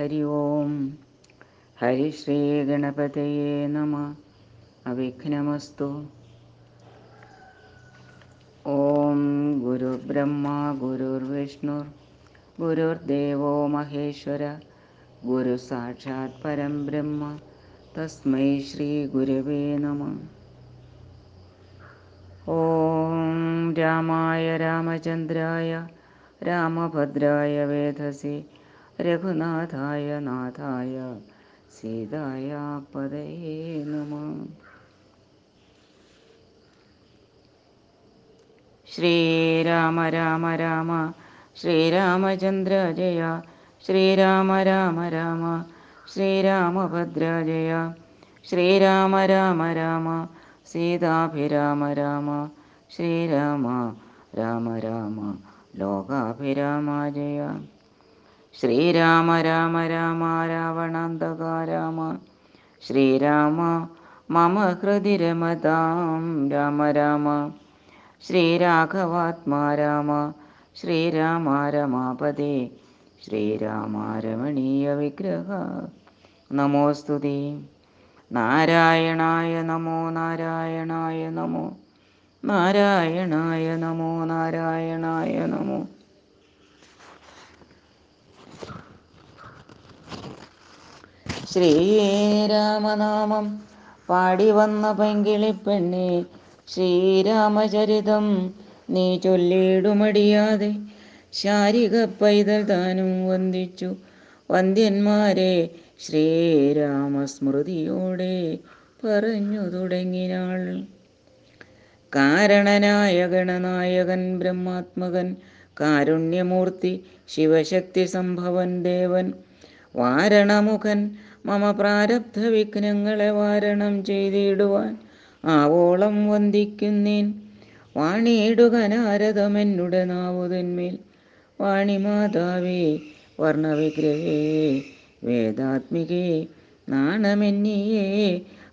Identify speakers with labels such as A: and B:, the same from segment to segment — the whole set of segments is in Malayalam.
A: ഹരി ഓം ഹരി ശ്രീ ഗണപതയേ നമ അവിഘ്നമസ്തു ഓം ഗുരുബ്രഹ്മ ഗുരുർവിഷ്ണുർ ഗുരുർദേവോ മഹേശ്വര ഗുരു സാക്ഷാത് പരം ബ്രഹ്മ തസ്മൈ ശ്രീ ഗുരവേ നമ രഘുനാഥായ നാഥായ സീതായ പദയേ നമ ശ്രീരാമ രാമ രാമ ശ്രീരാമചന്ദ്ര ജയ ശ്രീരാമ രാമ രാമ ശ്രീരാമഭദ്ര ജയ ശ്രീരാമ രാമ രാമ സീതാഭിരാമ രാമ ശ്രീരാമ രാമ രാമ ലോകാഭിരാമ ജയ ശ്രീരാമ രാമ രാമ രാവണാന്തക രാമ. ശ്രീരാമ മമ ഹൃദി രമതാം രാമ രാമ. ശ്രീരാഘവാത്മാ രാമ ശ്രീരാമ രമാപദേ ശ്രീരാമ രമണീയ വിഗ്രഹ. നമോസ്തുതി നാരായണായ നമോ നാരായണായ നമോ. നാരായണായ നമോ നാരായണായ നമോ. ശ്രീരാമനാമം പാടി വന്ന പൈങ്കിളിപ്പെണ്ണെ ശ്രീരാമചരിതം നീ ചൊല്ലിടുമടിയാതെ ശാരിക പൈതൽ താനും വന്ദിച്ചു. വന്ദ്യന്മാരെ ശ്രീരാമസ്മൃതിയോടെ പറഞ്ഞു തുടങ്ങിനാൾ. കാരണനായ ഗണനായകൻ ബ്രഹ്മാത്മകൻ കാരുണ്യമൂർത്തി ശിവശക്തി സംഭവൻ ദേവൻ വാരണമുഖൻ മമ പ്രാരബ്ധ വിഘ്നങ്ങളെ വാരണം ചെയ്തിടുവാൻ ആവോളം വന്ദിക്കുന്നേൻ. വാണിയിടുക നാരദമെന്നുടെ നാവുതന്മേൽ. വാണിമാതാവേ വർണവിഗ്രഹേ വേദാത്മികേ നാണമെന്നിയേ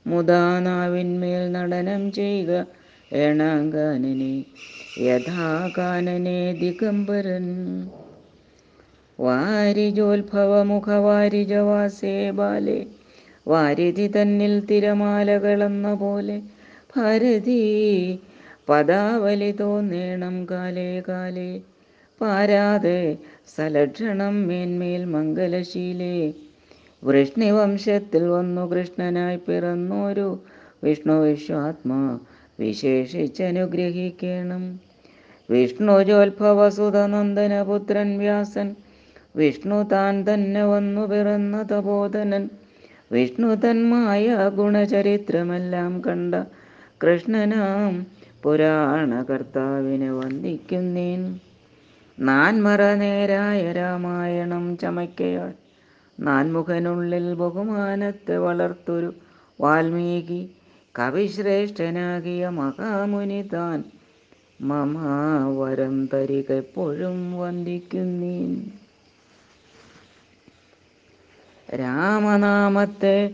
A: മുദാനാവിന്മേൽ നടനം ചെയ്യുക ഏണാങ്കാനനെ യഥാകാനനെ ദിഗംബരൻ. വാരിജോത്ഭവമുഖവാരിജവാസേ ബാലെ വാരിധി തന്നിൽ തിരമാലകളെന്ന പോലെ ഭാരതി പദാവലി തോന്നേണം കാലേ കാലേ. പാരാതെ സലക്ഷണം മേന്മേൽ മംഗലശീലേ. വൃഷ്ണിവംശത്തിൽ വന്നു കൃഷ്ണനായി പിറന്നൊരു വിഷ്ണു വിശ്വാത്മാ വിശേഷിച്ചനുഗ്രഹിക്കണം. വിഷ്ണുജോത്ഭവസുതനന്ദനപുത്രൻ വ്യാസൻ വിഷ്ണു താൻ തന്നെ വന്നു പിറന്ന തപോധനൻ. വിഷ്ണു തന്മായ ഗുണചരിത്രമെല്ലാം കണ്ട കൃഷ്ണനാം പുരാണ കർത്താവിനെ വന്ദിക്കുന്നേൻ. നാൻമറ നേരായ രാമായണം ചമയ്ക്കയാൽ നാൻമുഖനുള്ളിൽ ബഹുമാനത്തെ വളർത്തൊരു വാൽമീകി. കവിശ്രേഷ്ഠനാകിയ മഹാമുനി താൻ മമാവരം തരികെപ്പോഴും വന്ദിക്കുന്നീൻ. രാമനാമത്തെ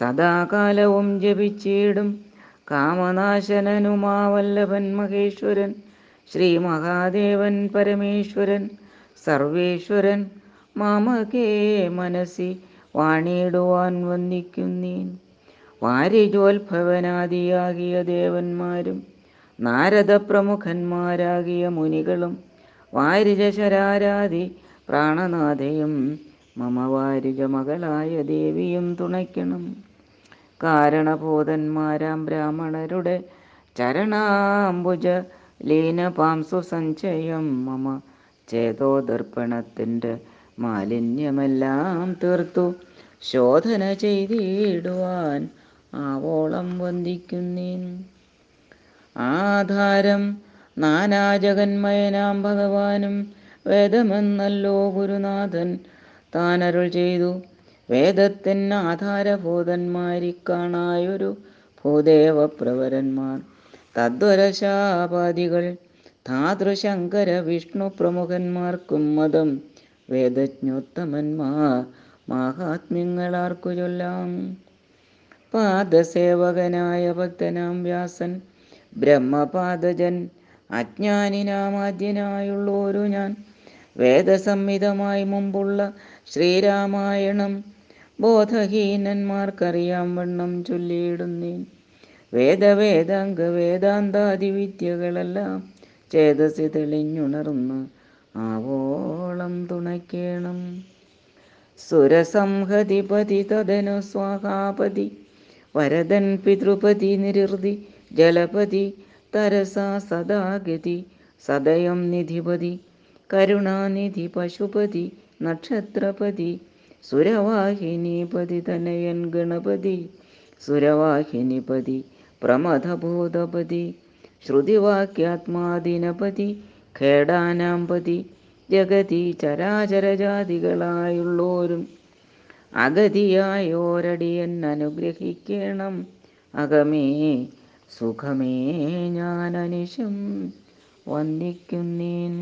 A: സദാകാലവും ജപിച്ചിടും. കാമനാശനനുമാവല്ലഭൻ മഹേശ്വരൻ ശ്രീ മഹാദേവൻ പരമേശ്വരൻ സർവേശ്വരൻ മാമകേ മനസ്സി വാണിയിടുവാൻ വന്ദിക്കുന്നീൻ. വാരിജോത്ഭവനാദിയാകിയ ദേവന്മാരും നാരദ പ്രമുഖന്മാരാകിയ മുനികളും വാരിജശരാരാതി പ്രാണനാഥയും മമ വാരിജ മകളായ ദേവിയും തുണയ്ക്കണം. കാരണബോധന്മാരാം ബ്രാഹ്മണരുടെ ചരണാംബുജ ലീനപാംസു സഞ്ചയം മമ ചേതോദർപ്പണത്തിന്റെ മാലിന്യമെല്ലാം തീർത്തു. ശോധന ചെയ്തിടുവാൻ ആവോളം വന്ദിക്കുന്നേൻ. ആധാരം നാനാജഗന്മയനാം ഭഗവാനും വേദമെന്നല്ലോ ഗുരുനാഥൻ താനരുൾ ചെയ്തു. വേദത്തിന് ആധാരഭൂതന്മാരിക്കാണായൊരു ഭൂദേവപ്രവരന്മാർ. തദ്വരശാപാദികൾ ധാതൃശങ്കര വിഷ്ണു പ്രമുഖന്മാർക്കും മതം. വേദജ്ഞോത്തമന്മാർ മഹാത്മ്യങ്ങളാർക്കു ചൊല്ലാം പാദസേവകനായ ഭക്തനാം വ്യാസൻ ബ്രഹ്മപാദജൻ അജ്ഞാനിനാമാദ്യനായുള്ളോരു ഞാൻ വേദസംഹിതമായി മുമ്പുള്ള ശ്രീരാമായണം. ബോധഹീനന്മാർക്കറിയാം വണ്ണം ചൊല്ലിയിടുന്നേൻ. വേദവേദാംഗ വേദാന്താദി വിദ്യകളെല്ലാം ചേതസി തെളിഞ്ഞുണർന്ന് ആവോളം തുണയ്ക്കേണം. സുരസംഹതിപതി തദനു സ്വാഹാപതി. വരദൻ പിതൃപതി നിരൃതി ജലപതി തരസാ സദാഗതി. സദയം നിധിപതി കരുണാനിധി പശുപതി നക്ഷത്രപതി സുരവാഹിനിപതി തനയൻ ഗണപതി സുരവാഹിനിപതി പ്രമഥബോധപതി ശ്രുതിവാക്യാത്മാദിനപതി ഖേടാനാംപതി ജഗതി ചരാചരജാതികളായുള്ളോരും അഗതിയായോരടിയൻ അനുഗ്രഹിക്കണം. അകമേ സുഖമേ ഞാൻ അനിശം വന്ദിക്കുന്നേൻ.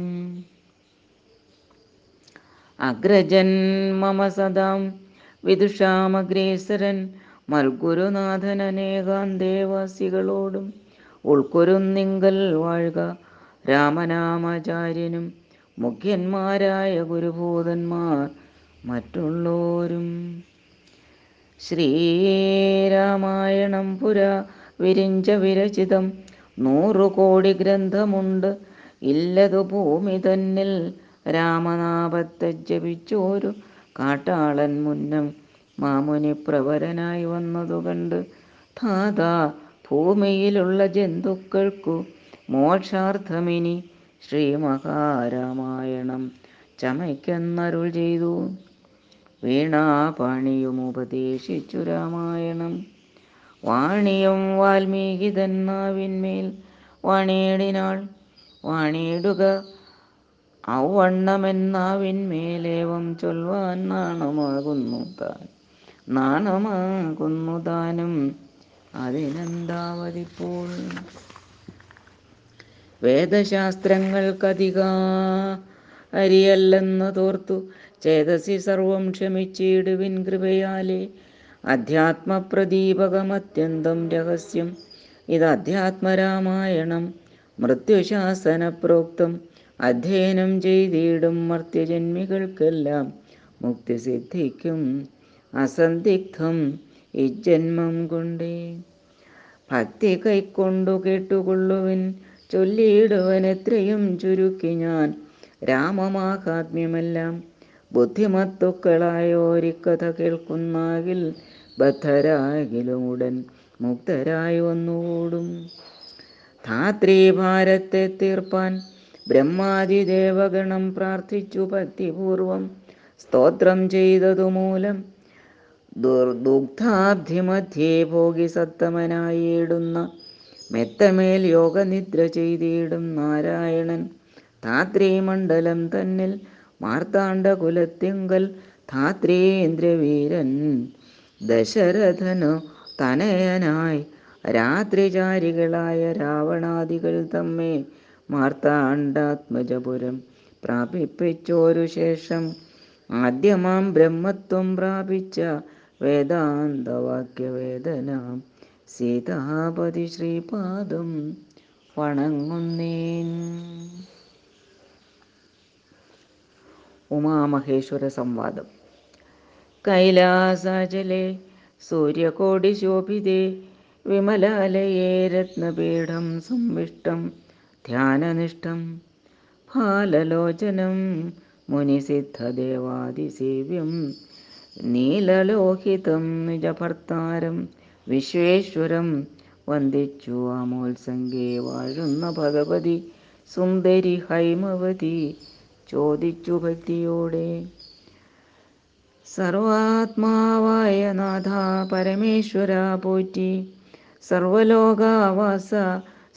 A: അഗ്രജൻ മമ സദാം വിദുഷാമഗ്രേസരൻ മൽഗുരുനാഥൻ അനേകാം ദേവാസികളോടും ഉൾക്കൊരുന്നിങ്കൽ വാഴുക। രാമനാമാചാര്യനും മുഖ്യന്മാരായ ഗുരുഭൂതന്മാർ മറ്റുള്ളോരും। ശ്രീരാമായണം പുര വിരിഞ്ച വിരചിതം। നൂറു കോടി ഗ്രന്ഥമുണ്ട്। ഇല്ലതു ഭൂമി തന്നിൽ രാമനാമത്തെ ജപിച്ചോരു കാട്ടാളൻ മുന്നം മാമുനി പ്രവരനായി വന്നതു താതാ ഭൂമിയിലുള്ള ജന്തുക്കൾക്കു മോക്ഷാർത്ഥമിനി ശ്രീ മഹാരാമായണം ചമയ്ക്കെന്നരുൾ ചെയ്തു. വീണാപാണിയും ഉപദേശിച്ചു രാമായണം. വാണിയും വാൽമീകി തന്നാവിന്മേൽ വാണിയിടിനാൾ വാണിയിടുക ഔവണ്ണമെന്നാവിന്മേലേവം ചൊൽവാൻ നാണമാകുന്നു താൻ നാണമാകുന്നു താനും അതിനെന്താവതിപ്പോൾ? വേദശാസ്ത്രങ്ങൾക്കധികാ അരിയല്ലെന്ന് തോർത്തു. ചേതസി സർവം ക്ഷമിച്ചിടുവിൻ കൃപയാലേ. അധ്യാത്മപ്രദീപകമത്യന്തം രഹസ്യം. ഇത് അധ്യാത്മരാമായണം മൃത്യുശാസന പ്രോക്തം അധ്യയനം ചെയ്തിടും മർത്യജന്മികൾക്കെല്ലാം. മുക്തി സിദ്ധിക്കും അസന്ദിഗ്ധം ഇജന്മം കൊണ്ടേ. ഭക്തി കൈക്കൊണ്ടു കേട്ടുകൊള്ളുവിൻ ചൊല്ലിയിടുവൻ എത്രയും ചുരുക്കി ഞാൻ. രാമമാഹാത്മ്യമെല്ലാം ബുദ്ധിമത്തുക്കളായോരിക്കഥ കേൾക്കുന്നാകിൽ ബദ്ധരാകിലും ഉടൻ മുക്തരായി വന്നുകൂടും. ധാത്രീഭാരത്തെ തീർപ്പാൻ ബ്രഹ്മാതിദേവഗണം പ്രാർത്ഥിച്ചു ഭക്തിപൂർവം സ്തോത്രം ചെയ്തതുമൂലം ദുർദുഗ്ധാബ്ധിമധ്യേ ഭോഗി സത്തമനായിടുന്ന മെത്തമേൽ യോഗനിദ്ര ചെയ്തിടും നാരായണൻ. ധാത്രീമണ്ഡലം തന്നിൽ മാർത്താണ്ഡകുലത്തിങ്കൽ ധാത്രീന്ദ്രവീരൻ. ദശരഥനു തനയനായി രാത്രിചാരികളായ രാവണാദികൾ തമ്മെ മാർത്താണ്ഡാത്മജപുരം പ്രാപിപ്പിച്ചോരു ശേഷം ആദ്യമാം ബ്രഹ്മത്വം പ്രാപിച്ച വേദാന്തവാക്യവേദനാം സീതാപതി ശ്രീപാദം വണങ്ങുന്നേൻ. ഉമാമഹേശ്വര സംവാദം. കൈലാസാചലെ സൂര്യകോടി ശോഭിതേ വിമലാലയേ രത്നപീഠം സംവിഷ്ടം ധ്യാനനിഷ്ഠം ഫാലലോചനം മുനിസിദ്ധദേവാദിസേവ്യം നീലലോഹിതം നിജഭർത്താരം വിശ്വേശ്വരം വന്ദിച്ചു ആമോത്സംഗേ വാഴുന്ന ഭഗവതി സുന്ദരി ഹൈമവതി ചോദിച്ചു ഭക്തിയോടെ. സർവാത്മാവായ നാഥ പരമേശ്വര പോറ്റി സർവലോകാവാസ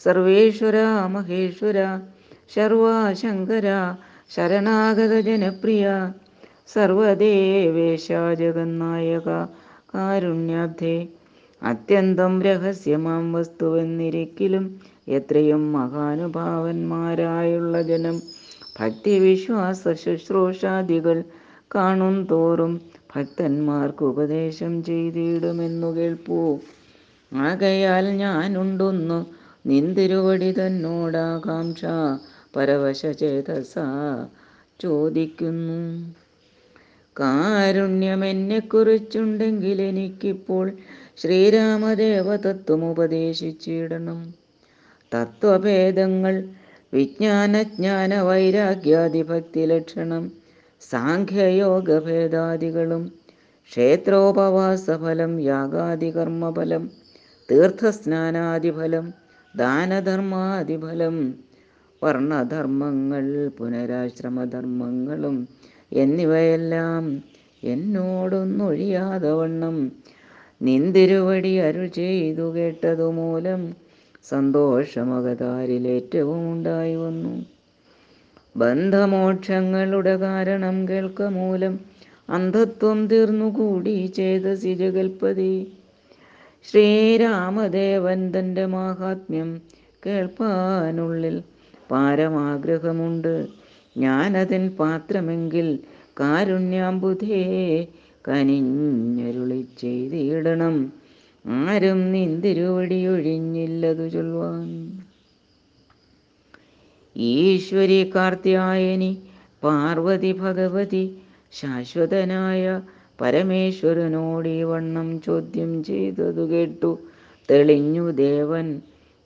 A: സർവേശ്വര മഹേശ്വര ശർവാശങ്കര ശരണാഗത ജനപ്രിയ സർവദേവേശ ജഗന്നായക കാരുണ്യാധേ. അത്യന്തം രഹസ്യമാം വസ്തുവെന്നിരിക്കലും എത്രയും മഹാനുഭാവന്മാരായുള്ള ജനം ഭക്തിവിശ്വാസ ശുശ്രൂഷാദികൾ കാണും തോറും ഭക്തന്മാർക്ക് ഉപദേശം ചെയ്തിടുമെന്നു കേൾപ്പൂ. ആകയാൽ ഞാനുണ്ടൊന്നു നിന്തിരുവടി തന്നോടാകാംക്ഷ പരവശചേതസ ചോദിക്കുന്നു. കാരുണ്യം കാരുണ്യമെന്നെക്കുറിച്ചുണ്ടെങ്കിൽ എനിക്കിപ്പോൾ ശ്രീരാമദേവതത്വം ഉപദേശിച്ചിടണം തത്വഭേദങ്ങൾ വിജ്ഞാനജ്ഞാന വൈരാഗ്യാദി ഭക്തി ലക്ഷണം സാഖ്യയോഗഭേദാദികളും ക്ഷേത്രോപവാസഫലം യാഗാദി കർമ്മഫലം തീർത്ഥസ്നാനാദിഫലം ദാനധർമാദിഫലം വർണധർമ്മങ്ങൾ പുനരാശ്രമധർമ്മങ്ങളും എന്നിവയെല്ലാം എന്നോടൊന്നൊഴിയാതെ വണ്ണം. നിന്തിരുവടി അരുൾ ചെയ്തു കേട്ടതുമൂലം സന്തോഷമകതാരിലേറ്റവും ഉണ്ടായി വന്നു. ബന്ധമോക്ഷങ്ങളുടെ കാരണം കേൾക്ക മൂലം അന്ധത്വം തീർന്നുകൂടി ചെയ്ത ജഗൽപതി ശ്രീരാമദേവൻ തന്റെ മാഹാത്മ്യം കേൾപ്പാനുള്ളിൽ പാരമാഗ്രഹമുണ്ട്. ഞാനതിൻ പാത്രമെങ്കിൽ കാരുണ്യാമ്പുധേ കനിഞ്ഞരുളി ചെയ്തിടണം. ആരും നിന്തിരുവടിയൊഴിഞ്ഞില്ലതു ചൊല്ലുവാൻ ഈശ്വരി കാർത്യായനി പാർവതി ഭഗവതി ശാശ്വതനായ പരമേശ്വരനോട് ഈ വണ്ണം ചോദ്യം ചെയ്തതു കേട്ടു. തെളിഞ്ഞു ദേവൻ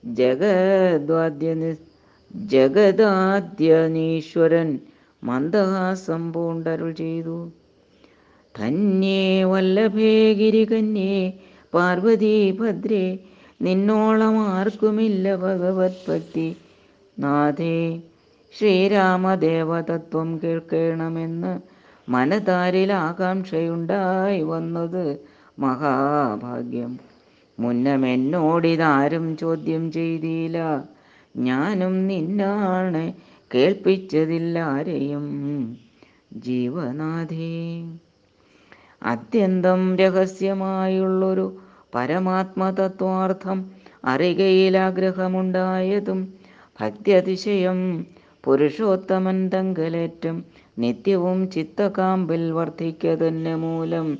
A: ജഗദ്വാദ്യ ജഗദാദ്യനീശ്വരൻ മന്ദഹാസം പൂണ്ടരുൾ ചെയ്തു. തന്നേ വല്ലഭേ ഗിരികന്യേ പാർവതി ഭദ്രേ നിന്നോളം ആർക്കുമില്ല ഭഗവത് ഭക്തി. നാഥേ ശ്രീരാമദേവതത്വം കേൾക്കണമെന്ന് മനതാരിൽ ആകാംക്ഷയുണ്ടായി വന്നത് മഹാഭാഗ്യം. മുന്നമെന്നോടിതാരും ചോദ്യം ചെയ്തില്ല. ഞാനും നിന്നാണ് കേൾപ്പിച്ചതില്ലാരെയും ജീവനാഥേ അത്യന്തം രഹസ്യമായുള്ളൊരു പരമാത്മതത്വാർത്ഥം ആഗ്രഹമുണ്ടായതും ഭക്തിയതിശയം പുരുഷോത്തമൻ തങ്കലേറ്റം നിത്യവും ചിത്തകാമ്പിൽ വർദ്ധിക്ക തന്നെ മൂലം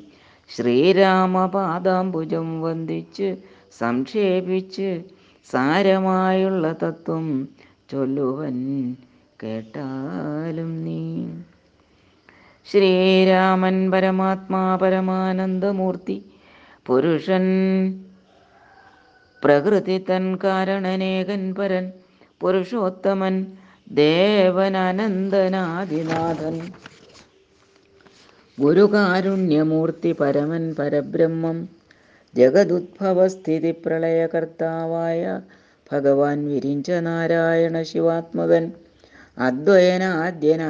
A: ശ്രീരാമപാദാംബുജം വന്ദിച്ച് സംക്ഷേപിച്ച് സാരമായുള്ള തത്വം ചൊല്ലുവൻ കേട്ടാലും നീ. ശ്രീരാമൻ പരമാത്മാ പരമാനന്ദമൂർത്തി പുരുഷൻ പ്രകൃതി തൻ കാരണനേകൻ പരൻ പുരുഷോത്തമൻ ദേവൻ അനന്തനാദിനാഥൻ ഗുരുകാരുണ്യമൂർത്തി പരമൻ പരബ്രഹ്മം ജഗതുദ്ഭവസ്ഥിതി പ്രളയകർത്താവായ ഭഗവാൻ വിരിഞ്ച നാരായണ ശിവാത്മകൻ അദ്വയന ആദ്യൻ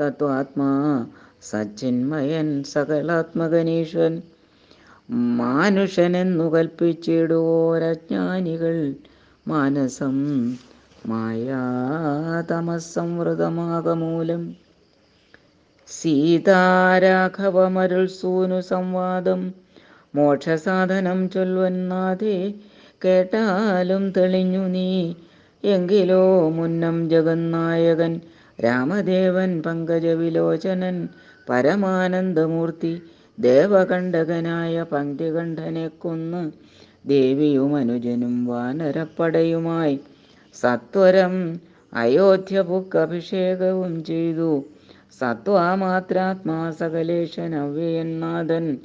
A: തത്വാത്മാ സച്ചിന്മയൻ സകലാത്മകനീശ്വൻ. മാനുഷനെന്നു കൽപ്പിച്ചിടുവോരജ്ഞാനികൾ മാനസം മായാതമസംവൃതമാകമൂലം സീതാരാഘവമരുൾ സൂനു സംവാദം. മോക്ഷസാധനം ചൊല്ലുവന്നാതെ കേട്ടാലും തെളിഞ്ഞു നീ. എങ്കിലോ മുന്നം ജഗന്നായകൻ രാമദേവൻ പങ്കജവിലോചനൻ പരമാനന്ദമൂർത്തി ദേവകണ്ഠകനായ പങ്ക്തികണ്ഠനെ കൊന്ന് ദേവിയും അനുജനും വാനരപ്പടയുമായി സത്വരം അയോധ്യ പുക്കഭിഷേകവും ചെയ്തു. സത്വാമാത്രാത്മാ സകലേശൻ അവ്യയന്നാഥൻ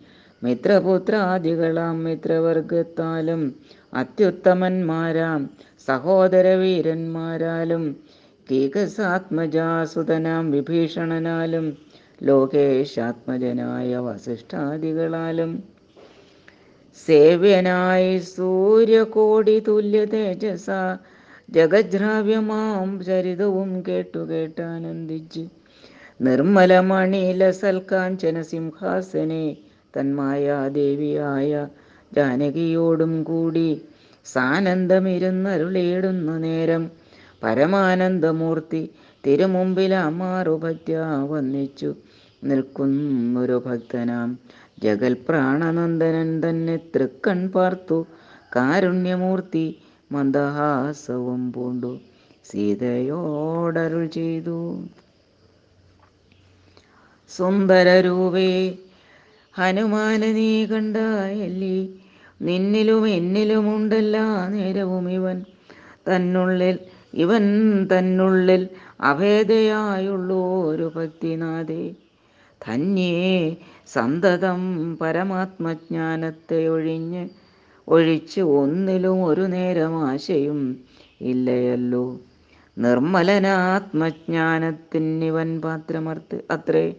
A: മിത്രപുത്രാദികളാം മിത്രവർഗത്താലും അത്യുത്തമന്മാരാം സഹോദരവീരന്മാരാലും കീകസാത്മജാസുതനാം വിഭീഷണനാലും ലോകേശാത്മജനായ വസിഷ്ഠാദികളാലും സേവ്യനായി സൂര്യകോടി തുല്യ തേജസ ജഗദ്രാവ്യമാം ചരിതവും കേട്ടു കേട്ടാനന്ദിച്ച്. നിർമ്മലമണി ലസൽകാഞ്ചന സിംഹാസനെ തന്മായാദേവിയായ ജാനകിയോടും കൂടി സാനന്ദമിരുന്നരുളിയിടുന്നു നേരം പരമാനന്ദമൂർത്തി തിരുമുമ്പിൽ അമാറുപത്യ വന്നിച്ചു. നിൽക്കുന്നൊരു ഭക്തനാം ജഗൽ പ്രാണനന്ദനൻ തന്നെ തൃക്കൺ പാർത്തു. കാരുണ്യമൂർത്തി മന്ദഹാസവും പൂണ്ടു. സീതയോടരുൾ ചെയ്തു. സുന്ദരരൂപേ ഹനുമാന നീ കണ്ടായല്ലേ. നിന്നിലും എന്നിലുമുണ്ടല്ല നേരവും ഇവൻ തന്നുള്ളിൽ ഇവൻ തന്നുള്ളിൽ അഭേദയായുള്ളൂ ഒരു ഭക്തിനാഥേ. ധന്യേ സന്തതം പരമാത്മജ്ഞാനത്തെ ഒഴിഞ്ഞ് ഒഴിച്ച് ഒന്നിലും ഒരു നേരം ആശയും ഇല്ലയല്ലോ. നിർമ്മലനാത്മജ്ഞാനത്തിനിവൻ പാത്രമർത്ത് അത്രേ.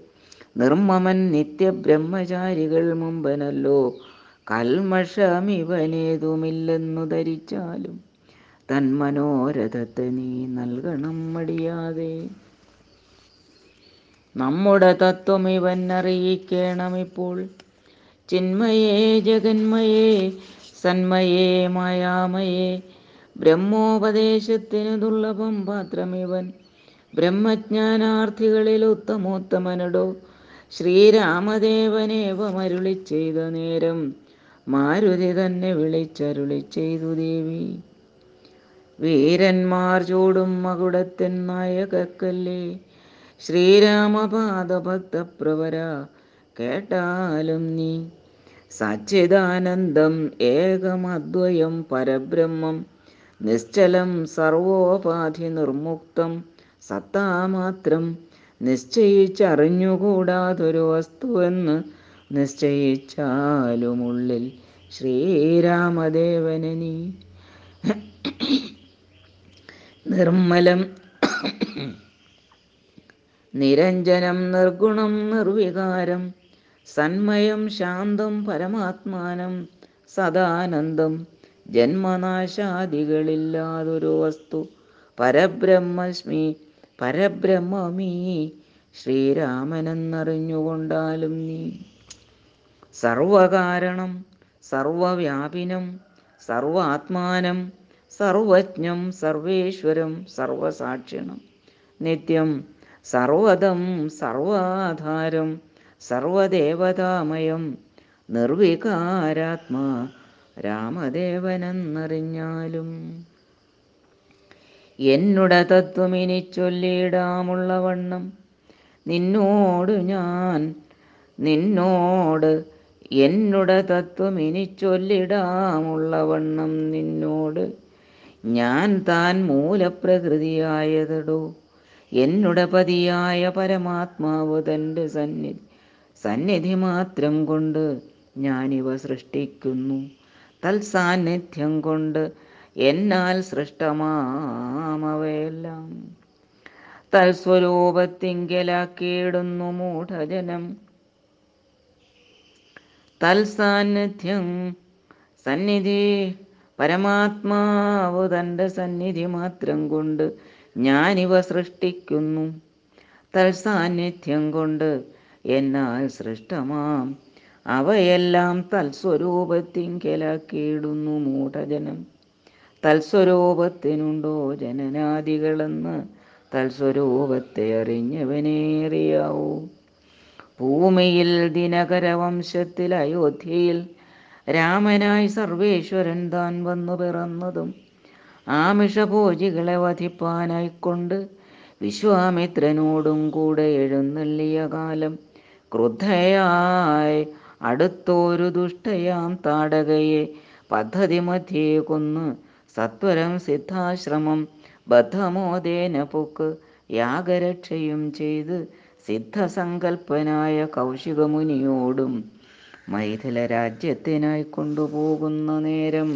A: നിർമ്മമൻ നിത്യബ്രഹ്മചാരികൾ മുമ്പനല്ലോ. കൽമഷമിവനേതുമില്ലെന്നു ധരിച്ചാലും തന്മനോരഥത്തെ നീ നൽകണം മടിയാതെ. നമ്മുടെ തത്വം ഇവൻ അറിയിക്കണം ഇപ്പോൾ. ചിന്മയേ ജഗന്മയേ സന്മയേ മായാമയേ. ബ്രഹ്മോപദേശത്തിന് ദുർലഭം പാത്രമിവൻ ബ്രഹ്മജ്ഞാനാർത്ഥികളിൽ ഉത്തമോത്തമനടോ. ശ്രീരാമദേവനേവമരുളി ചെയ്ത നേരം മാരുതി തന്നെ വിളിച്ചരുളി ചെയ്തു ദേവി. വീരന്മാർ ചൂടും മകുടത്തിൻ നായകക്കല്ലേ. ശ്രീരാമപാദഭക്തപ്രവര കേട്ടാലും നീ സച്ചിദാനന്ദം ഏകമദ്വയം പരബ്രഹ്മം നിശ്ചലം സർവോപാധി നിർമുക്തം സത്താമാത്രം നിശ്ചയിച്ചറിഞ്ഞുകൂടാതൊരു വസ്തുവെന്ന് നിശ്ചയിച്ചാലുമുള്ളിൽ ശ്രീരാമദേവനെ നീ നിർമ്മലം നിരഞ്ജനം നിർഗുണം നിർവികാരം സന്മയം ശാന്തം പരമാത്മാനം സദാനന്ദം ജന്മനാശാദികളില്ലാതൊരു വസ്തു. പരബ്രഹ്മസ്മി പരബ്രഹ്മമീ ശ്രീരാമനെന്നറിഞ്ഞുകൊണ്ടാലും നീ. സർവകാരണം സർവവ്യാപിനം സർവാത്മാനം സർവജ്ഞം സർവേശ്വരം സർവസാക്ഷിണം. നിത്യം സർവദം സർവാധാരം സർവദേവതാമയം. നിർവികാരാത്മാ രാമദേവനെന്നറിഞ്ഞാലും. എന്നുടെ തത്വമിനി ചൊല്ലിയിടാമുള്ള വണ്ണം. നിന്നോട് ഞാൻ നിന്നോട് എന്നുടെ തത്വമിനി ചൊല്ലിടാമുള്ള വണ്ണം നിന്നോട്. ഞാൻ താൻ മൂലപ്രകൃതിയായതടോ. എന്നുടെ പതിയായ പരമാത്മാവ് തന്റെ സന്നിധി സന്നിധി മാത്രം കൊണ്ട് ഞാനിവ സൃഷ്ടിക്കുന്നു. തൽസാന്നിധ്യം കൊണ്ട് എന്നാൽ സൃഷ്ടമാമവയെല്ലാം തൽസ്വരൂപത്തിങ്കലാക്കിയിടുന്നു മൂഢജനം. തൽസാന്നിധ്യം സന്നിധി പരമാത്മാവ് തന്റെ സന്നിധി മാത്രം കൊണ്ട് ഞാനിവ സൃഷ്ടിക്കുന്നു. തൽസാന്നിധ്യം കൊണ്ട് എന്നാൽ സൃഷ്ടമാം. അവയെല്ലാം തൽസ്വരൂപത്തിങ്കലാക്കിയിടുന്നു മൂഢജനം. തൽസ്വരൂപത്തിനുണ്ടോ ജനനാദികളെന്ന് തൽസ്വരൂപത്തെ അറിഞ്ഞവനേറിയാവൂ. ഭൂമിയിൽ ദിനകരവംശത്തിൽ അയോധ്യയിൽ രാമനായി സർവേശ്വരൻ താൻ വന്നു പിറന്നതും ആമിഷഭോജികളെ വധിപ്പാനായിക്കൊണ്ട് വിശ്വാമിത്രനോടും കൂടെ എഴുന്നള്ളിയ കാലം ക്രുദ്ധയായി. അടുത്തൊരു ദുഷ്ടയാം താടകയെ പദ്ധതി മധ്യേ കൊന്ന് സത്വരം സിദ്ധാശ്രമം ബദ്ധമോദേന പൊക്ക് യാഗരക്ഷയും ചെയ്ത് സിദ്ധസങ്കൽപ്പനായ കൗശികമുനിയോടും മൈഥില രാജ്യത്തിനായി കൊണ്ടുപോകുന്ന നേരം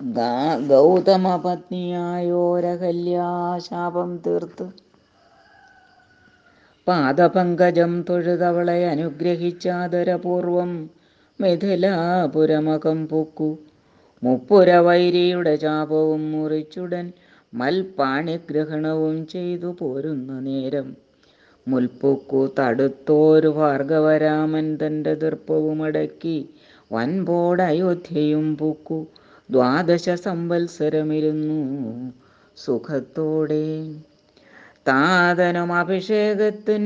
A: ഗൗതമ പത്നിയായോരകല്യാശാപം തീർത്ത് പാദപങ്കജം തൊഴുതവളെ അനുഗ്രഹിച്ചാദരപൂർവം മിഥിലാപുരമകം പൊക്കു. മുപ്പുര വൈരിയുടെ ചാപവും മുറിച്ചുടൻ മൽപാണിഗ്രഹണവും ചെയ്തു പോരുന്ന നേരം മുൽപ്പൊക്കു തടുത്തോരു ഭാർഗവരാമൻ തന്റെ ദർപ്പവുമടക്കി വൻപോടയോധ്യയും വൻപോട് പൊക്കു. ദ്വാദശ സംവത്സരമിരുന്നു സുഖത്തോടെ താതനും അഭിഷേകത്തിൻ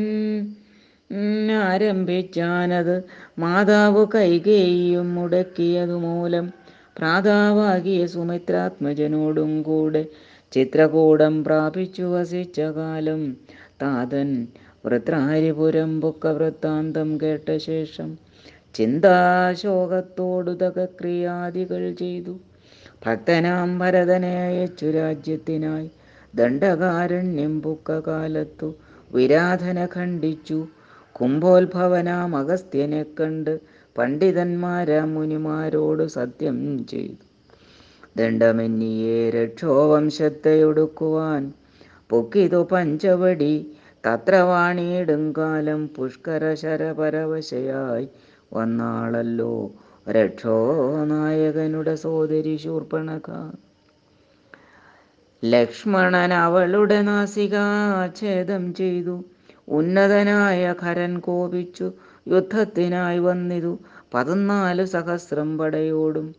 A: ആരംഭിച്ചാനത് മാതാവ് കൈകേയും മുടക്കിയതു മൂലം ഭ്രാതാവാകിയ സുമിത്രാത്മജനോടും കൂടെ ചിത്രകൂടം പ്രാപിച്ചു വസിച്ച കാലം താതൻ വൃത്രാരിപുരം പൊക്ക വൃത്താന്തം കേട്ട ശേഷം ചിന്താശോകത്തോടുതക ചെയ്തു. ഭക്തനാം ഭരതനെ അയച്ചു രാജ്യത്തിനായി. ദണ്ഡകാരണ്യം പുക്ക കാലത്തു വിരാധന ഖണ്ഡിച്ചു. കുംഭോത്ഭവനാം അഗസ്ത്യനെ കണ്ട് പണ്ഡിതന്മാരാ മുനിമാരോട് സത്യം ചെയ്തു. ദണ്ഡമെന്നിയെ രക്ഷോവംശത്തെ ഒടുക്കുവാൻ പൊക്കിതു പഞ്ചവടി തത്രവാണിയിടും കാലം പുഷ്കര ശരപരവശയായി വന്നാളല്ലോ. രക്ഷോ നായകനുടെ സോദരി ശൂർപ്പണക. ലക്ഷ്മണൻ അവളുടെ നാസികാഛേദം ചെയ്തു. ഉന്നതനായ ഖരൻ കോപിച്ചു. യുദ്ധത്തിനായി വന്നിതു. പതിനാല് സഹസ്രം പടയോടും.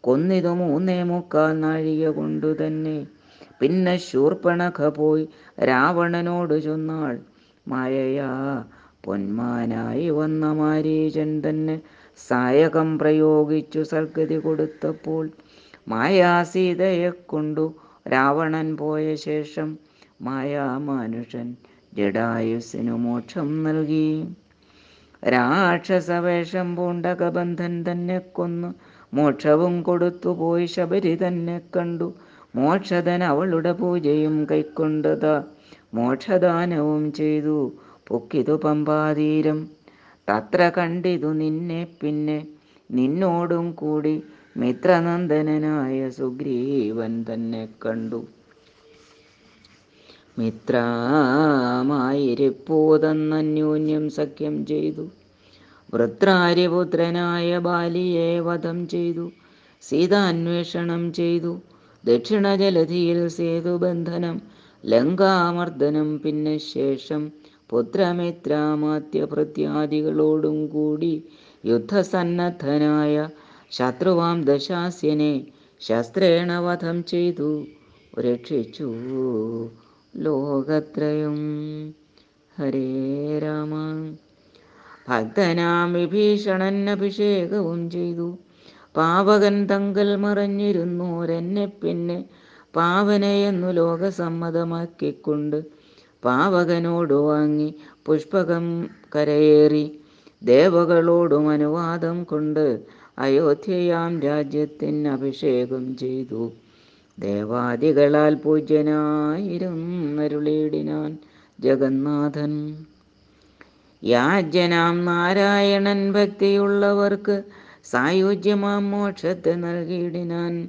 A: കൊന്നിതു മൂന്നേ മുക്കാൽ നാഴിക കൊണ്ടു തന്നെ. പിന്നെ ശൂർപ്പണക പോയി രാവണനോട് ചൊന്നാൾ. മായയാ പൊന്മാനായി വന്ന മാരീചൻ തന്നെ സായകം പ്രയോഗിച്ചു സൽഗതി കൊടുത്തപ്പോൾ മായാസീതയെ കൊണ്ടു രാവണൻ പോയ ശേഷം മായാമനുഷ്യൻ ജഡായുസിനു മോക്ഷം നൽകി. രാക്ഷസവേഷം പൂണ്ട കബന്ധൻ തന്നെ കൊന്നു മോക്ഷവും കൊടുത്തു പോയി ശബരി തന്നെ കണ്ടു. മോക്ഷതൻ അവളുടെ പൂജയും കൈക്കൊണ്ടത മോക്ഷദാനവും ചെയ്തു. പൊക്കിതു പമ്പാതീരം തത്ര കണ്ടിതു നിന്നെ പിന്നെ. നിന്നോടും കൂടി മിത്രനന്ദനായ സുഗ്രീവൻ തന്നെ കണ്ടു. മിത്രമായിരിപ്പോതെന്നന്യോന്യം സഖ്യം ചെയ്തു. വൃത്രാര്യപുത്രനായ ബാലിയെ വധം ചെയ്തു. സീതാന്വേഷണം ചെയ്തു. ദക്ഷിണ ജലധിയിൽ സേതുബന്ധനം ലങ്കാമർദ്ദനം പിന്നെ ശേഷം പുത്രമിത്രാമാത്യ പ്രത്യാദികളോടും കൂടി യുദ്ധസന്നദ്ധനായ ശത്രുവാം ദശാസ്യനെ ശസ്ത്രേണ വധം ചെയ്തു. രക്ഷിച്ചു ലോകത്രയം. ഹരേ രാമ. ഭക്തനാം വിഭീഷണൻ അഭിഷേകവും ചെയ്തു. പാവകൻ തങ്കൽ മറഞ്ഞിരുന്നോരെന്നെ പിന്നെ പാവനയെന്നു ലോകസമ്മതമാക്കിക്കൊണ്ട് പാവകനോടു വാങ്ങി പുഷ്പകം കരയേറി ദേവകളോടും അനുവാദം കൊണ്ട് അയോധ്യയാം രാജ്യത്തിന് അഭിഷേകം ചെയ്തു. ദേവാദികളാൽ പൂജ്യനായിരുന്നരുളിയിടിനാൻ ജഗന്നാഥൻ. യാജനാം നാരായണൻ ഭക്തിയുള്ളവർക്ക് സായുജ്യമാം മോക്ഷത്തെ നൽകിയിടിനാൻ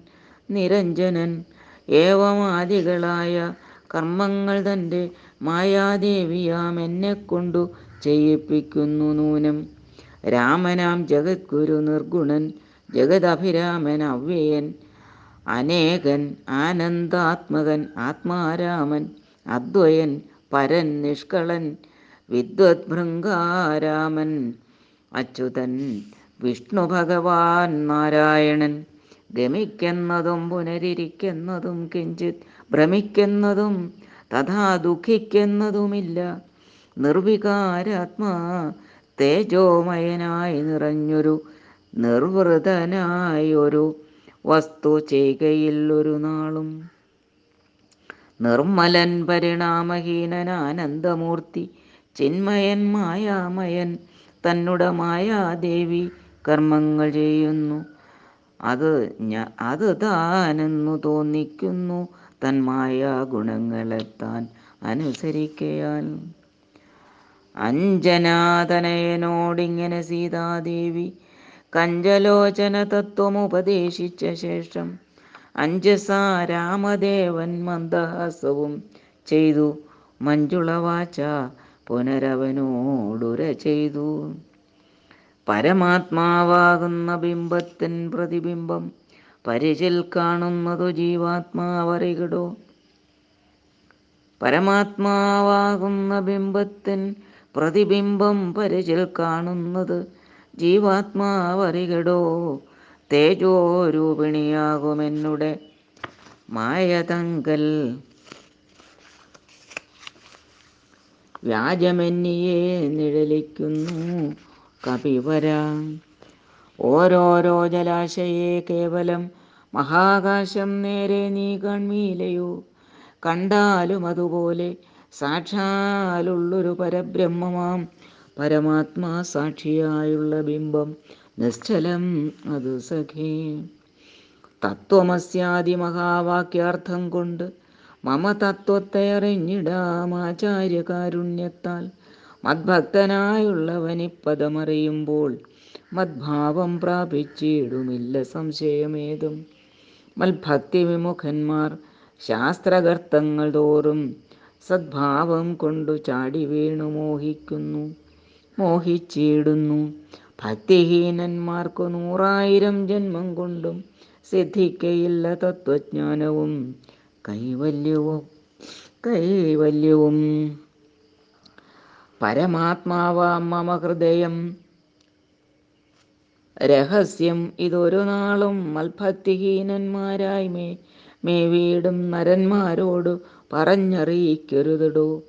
A: നിരഞ്ജനൻ. ഏവമാദികളായ കർമ്മങ്ങൾ തന്റെ മായാദേവിയാം എന്നെ കൊണ്ടു ചെയ്യിപ്പിക്കുന്നു നൂനം. രാമനാം ജഗദ്ഗുരു നിർഗുണൻ ജഗദഭിരാമൻ അവ്യയൻ അനേകൻ ആനന്ദാത്മകൻ ആത്മാരാമൻ അദ്വയൻ പരൻ നിഷ്കളൻ വിദ്വത്ഭൃംഗാരാമൻ അച്യുതൻ വിഷ്ണു ഭഗവാൻ നാരായണൻ. ഗമിക്കുന്നതും പുനരിരിക്കുന്നതും കിഞ്ചിത് ഭ്രമിക്കുന്നതും തഥാ ദുഃഖിക്കുന്നതുമില്ല. നിർവികാരാത്മാ തേജോമയനായി നിറഞ്ഞൊരു നിർവൃതനായൊരു വസ്തു ചെയ്കയിൽ ഒരു നാളും. നിർമ്മലൻ പരിണാമഹീനൻ ആനന്ദമൂർത്തി ചിന്മയൻ മായാമയൻ തന്നുട മായാദേവി കർമ്മങ്ങൾ ചെയ്യുന്നു. അത് അത് താനെന്നു തോന്നിക്കുന്നു. തൻ മായാ ഗുണങ്ങളെ താൻ അനുസരിക്കയാൽ. അഞ്ജനാതനയനോടിങ്ങനെ സീതാദേവി കഞ്ചലോചന തത്വമുപദേശിച്ച ശേഷം അഞ്ജസാ രാമദേവൻ മന്ദഹാസവും ചെയ്തു. മഞ്ജുളവാച പുനരവനോടുര ചെയ്തു. പരമാത്മാവാകുന്ന ബിംബത്തിൻ പ്രതിബിംബം പരിചിൽ കാണുന്നതു ജീവാത്മാവറികിടോ. പരമാത്മാവാകുന്ന ബിംബത്തിൻ പ്രതിബിംബം പരിചിൽ കാണുന്നത് ജീവാത്മാവറികിടോ. തേജോരൂപിണിയാകുമെന്നുടെ മായതങ്കൽ. വ്യാജമെന്നിയെ നിഴലിക്കുന്നു കപിവര. ഓരോരോ ജലാശയെ കേവലം മഹാകാശം നേരെ നീ കൺമീലയോ? കണ്ടാലും അതുപോലെ സാക്ഷാലുള്ളൊരു പരബ്രഹ്മമാം. പരമാത്മാ സാക്ഷിയായുള്ള ബിംബം നിശ്ചലം അത് സഖേ. തത്വമസ്യാദി മഹാവാക്യാർത്ഥം കൊണ്ട് മമ തത്വത്തെ അറിഞ്ഞിടാം ആചാര്യകാരുണ്യത്താൽ. മദ്ഭക്തനായുള്ളവനിപ്പദമറിയുമ്പോൾ മദ്ഭാവം പ്രാപിച്ചിടുമില്ല സംശയമേതും. മൽഭക്തി വിമുഖന്മാർ ശാസ്ത്രകർത്തങ്ങൾ തോറും സദ്ഭാവം കൊണ്ടു ചാടി വീണു മോഹിക്കുന്നു. മോഹിച്ചിടുന്നു. ഭക്തിഹീനന്മാർക്കു നൂറായിരം ജന്മം കൊണ്ടും സിദ്ധിക്കയില്ല തത്വജ്ഞാനവും. കൈവല്യവും കൈവല്യവും. പരമാത്മാവാം മമ ഹൃദയം രഹസ്യം ഇതൊരു നാളും മൽഭക്തിഹീനന്മാരായി മേ മേ വീടും നരന്മാരോട് പറഞ്ഞറിയിക്കരുതടോ.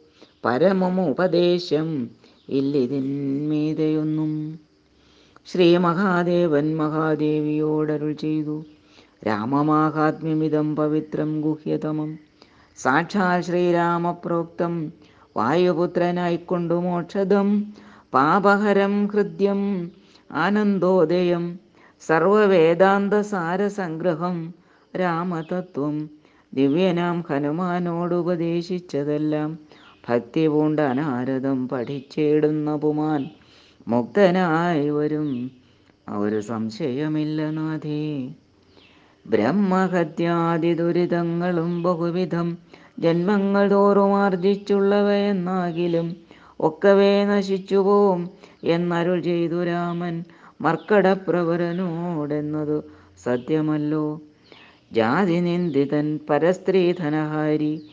A: പരമമുപദേശം ഇല്ലിതിന്മീതയൊന്നും ശ്രീ മഹാദേവൻ മഹാദേവിയോടരുൾ ചെയ്തു. രാമമാഹാത്മ്യമിതം പവിത്രം ഗുഹ്യതമം. സാക്ഷാൽ ശ്രീരാമപ്രോക്തം വായുപുത്രനായിക്കൊണ്ടു മോക്ഷതം പാപഹരം ഹൃദ്യം ആനന്ദോദയം സർവവേദാന്ത സാരസംഗ്രഹം രാമതത്വം ദിവ്യനാം ഹനുമാനോട് ഉപദേശിച്ചതെല്ലാം ഭക്തി പൂണ്ട അനാരതം പഠിച്ചിടുന്ന പുമാൻ മുക്തനായി വരും. ഒരു സംശയമില്ല നാഥേ. ബ്രഹ്മഹത്യാദി ദുരിതങ്ങളും ബഹുവിധം ജന്മങ്ങൾ തോറും ആർജിച്ചുള്ളവയെന്നാകിലും ഒക്കവേ നശിച്ചുപോവും. എന്നരുൾ ചെയ്തു രാമൻ മർക്കടപ്രവരനോടെന്നതു സത്യമല്ലോ. ജാതി നിന്ദിതൻ പരസ്ത്രീ ധനഹാരി.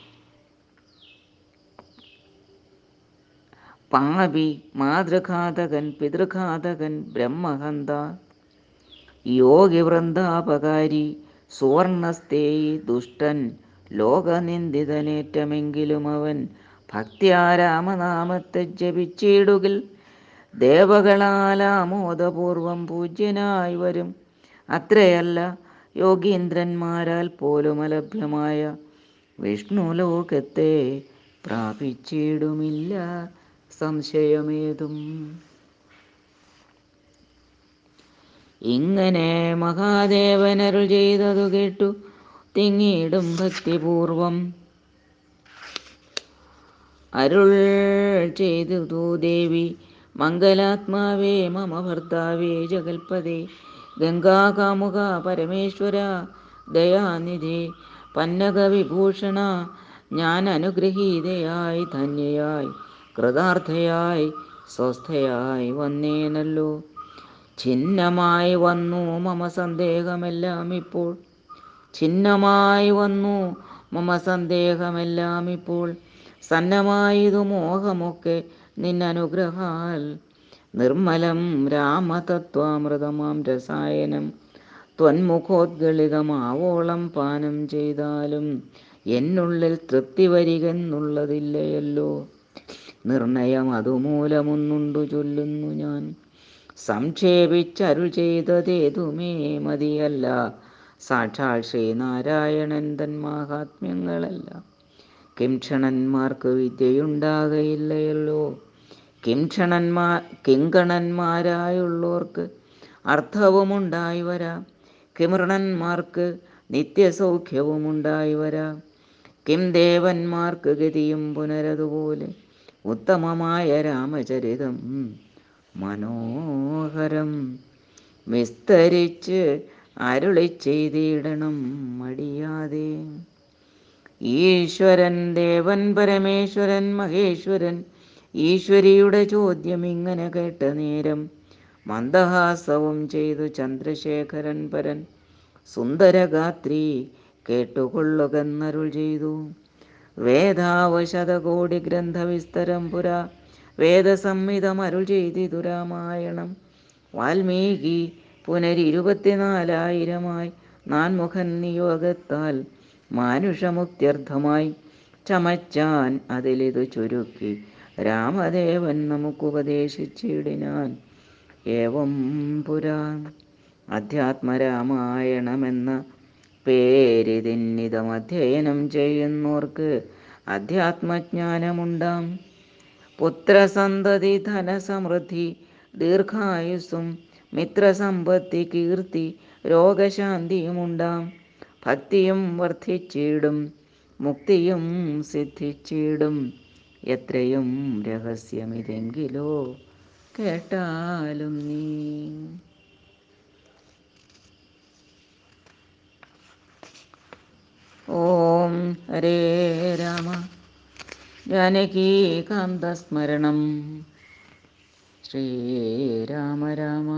A: പാപി മാതൃഘാതകൻ പിതൃഘാതകൻ ബ്രഹ്മഹന്ത. യോഗി വൃന്ദാപകാരി സുവർണസ്തേയി ദുഷ്ടൻ ലോകനിന്ദിതനേറ്റമെങ്കിലും അവൻ ഭക്തിയാരാമനാമത്തെ ജപിച്ചിടുകിൽ ദേവകളാലാമോദപൂർവം പൂജ്യനായി വരും. അത്രയല്ല യോഗീന്ദ്രന്മാരാൽ പോലും അലഭ്യമായ വിഷ്ണു ലോകത്തെ പ്രാപിച്ചിടുമില്ല സംശയമേതും. ഇങ്ങനെ മഹാദേവനരുൾ ചെയ്തതു കേട്ടു. തിങ്ങിയിടും ഭക്തിപൂർവം. അരുൾ ചെയ്തു ദേവി മംഗലാത്മാവേ മമ ഭർത്താവേ ജഗൽപദേ ഗംഗാകാമുക പരമേശ്വര ദയാനിധി പന്നകവിഭൂഷണ ഞാൻ അനുഗ്രഹീതയായി ധന്യയായി കൃതാർത്ഥയായി സ്വസ്ഥയായി വന്നേനല്ലോ. ഛിന്നമായി വന്നു മമ സന്ദേഹമെല്ലാം ഇപ്പോൾ. ഛിന്നമായി വന്നു മമ സന്ദേഹമെല്ലാം ഇപ്പോൾ. സന്നമായതു മോഹമൊക്കെ നിന്നനുഗ്രഹാൽ. നിർമ്മലം രാമതത്വാമൃതമാം രസായനം. ത്വന്മുഖോദ്ഗളിതമാവോളം പാനം ചെയ്താലും എന്നുള്ളിൽ തൃപ്തി വരികെന്നുള്ളതില്ലയല്ലോ. നിർണയം അതുമൂലമൊന്നുണ്ടു ചൊല്ലുന്നു ഞാൻ. സംക്ഷേപിച്ചരുൾ ചെയ്തതേതുമേ മതിയല്ല. സാക്ഷാൽ ശ്രീനാരായണൻ തൻ കിംക്ഷണന്മാർക്ക് വിദ്യയുണ്ടാകയില്ലയല്ലോ. കിംക്ഷണന്മാർ കിങ്കണന്മാരായുള്ളവർക്ക് അർത്ഥവുമുണ്ടായി വരാം. കിമൃണന്മാർക്ക് നിത്യസൗഖ്യവുമുണ്ടായി വരാം. കിം ദേവന്മാർക്ക് ഗതിയും പുനരതുപോലെ ഉത്തമമായ രാമചരിതം മനോഹരം. വിസ്തരിച്ച് അരുളി ചെയ്തിടണം മടിയാതെ. ഈശ്വരൻ ദേവൻ പരമേശ്വരൻ മഹേശ്വരൻ. ഈശ്വരിയുടെ ചോദ്യം ഇങ്ങനെ കേട്ട നേരം മന്ദഹാസവും ചെയ്തു ചന്ദ്രശേഖരൻ പരൻ. സുന്ദരഗാത്രി കേട്ടുകൊള്ളുകന്നരുൾ ചെയ്തു. വേദാവശതകോടി ഗ്രന്ഥവിസ്തരം പുരാ. വേദസംഹിതം അരുൾ ചെയ്തിതു രാമായണം. വാൽമീകി പുനരിരുപത്തിനാലായിരമായി നാൻമുഖൻ നിയോഗത്താൽ മാനുഷമുക്ത്യർത്ഥമായി ചമച്ചാൻ അതിലിതു ചുരുക്കി. രാമദേവൻ നമുക്കുപദേശിച്ചിടിനാൻ. ഏവം പുരാ അധ്യാത്മരാമായണമെന്ന പേരിതിന്നിതം അധ്യയനം ചെയ്യുന്നവർക്ക് അധ്യാത്മജ്ഞാനമുണ്ടാം. പുത്രസന്തതി ധനസമൃദ്ധി ദീർഘായുസ്സും മിത്രസമ്പത്തി കീർത്തി രോഗശാന്തിയുമുണ്ടാം. ഭക്തിയും വർദ്ധിച്ചിടും മുക്തിയും സിദ്ധിച്ചിടും. എത്രയും രഹസ്യമിതെങ്കിലോ കേട്ടാലും നീ. ഓം ഹരേ രാമ. ജാനകീകാന്തസ്മരണം ശ്രീരാമ രാമ.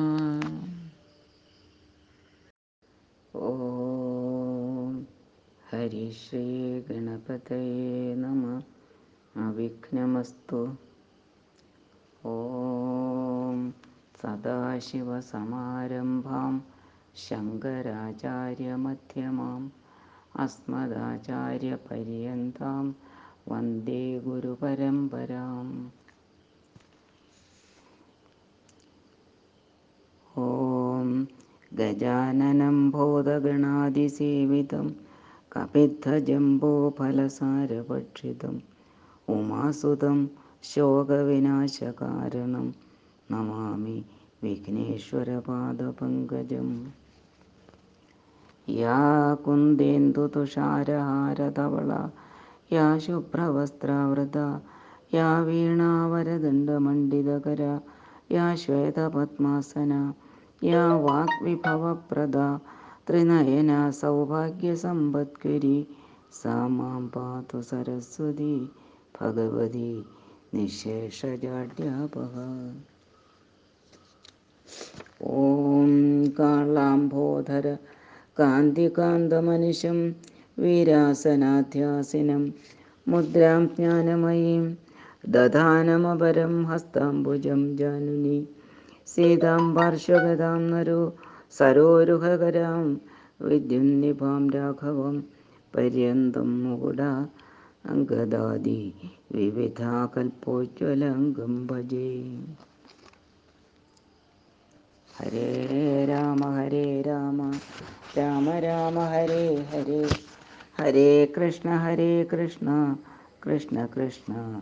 A: ഓം हरिश्रे गणपतये नमः। अभिघ्नमस्तु ॐ सदाशिवसमारम्भां शङ्कराचार्यमध्यमाम् अस्मदाचार्यपर्यन्तां वन्दे गुरुपरम्पराम्। ॐ गजाननं बोधगणादिसेवितम् കപിദ്ധജംബോഫലസാരഭക്ഷിതം ഉമാസുതം ശോകവിനാശകാരണം. നമാമി വിഘ്നേശ്വരപാദപങ്കജം. യാ കുന്ദേന്ദുതുഷാരഹാരധവള യാ ശുഭ്രവസ്ത്രാവൃത യാ വീണാവരദണ്ഡമണ്ഡിതകര യാ ശ്വേതപത്മാസന യാ വാഗ്വിഭവപ്രദ ത്രിനയന സൗഭാഗ്യസമ്പത്കരി സാ മാം പാതു സരസ്വതി ഭഗവതി നിശേഷജാഡ്യാപക. ഓം കാളാംബോധര കാന്തികാന്തമനിശം വീരാസനാധ്യാസിനം മുദ്രാം ജ്ഞാനമയീം ദധാനമപരം ഹസ്താംബുജം ജാനുനി. സീതാം പാർശ്വഗതാം നരോ സരോരുഹകരാം. വിദ്യുന്നിഭാം രാഘവം പര്യന്തം മുകുട അങ്കദാദി വിവിധാകൽപ്പോജ്വലംഗം ഭജേ. ഹരേ രാമ ഹരേ രാമ രാമ രാമ ഹരേ ഹരേ. ഹരേ കൃഷ്ണ ഹരേ കൃഷ്ണ കൃഷ്ണ കൃഷ്ണ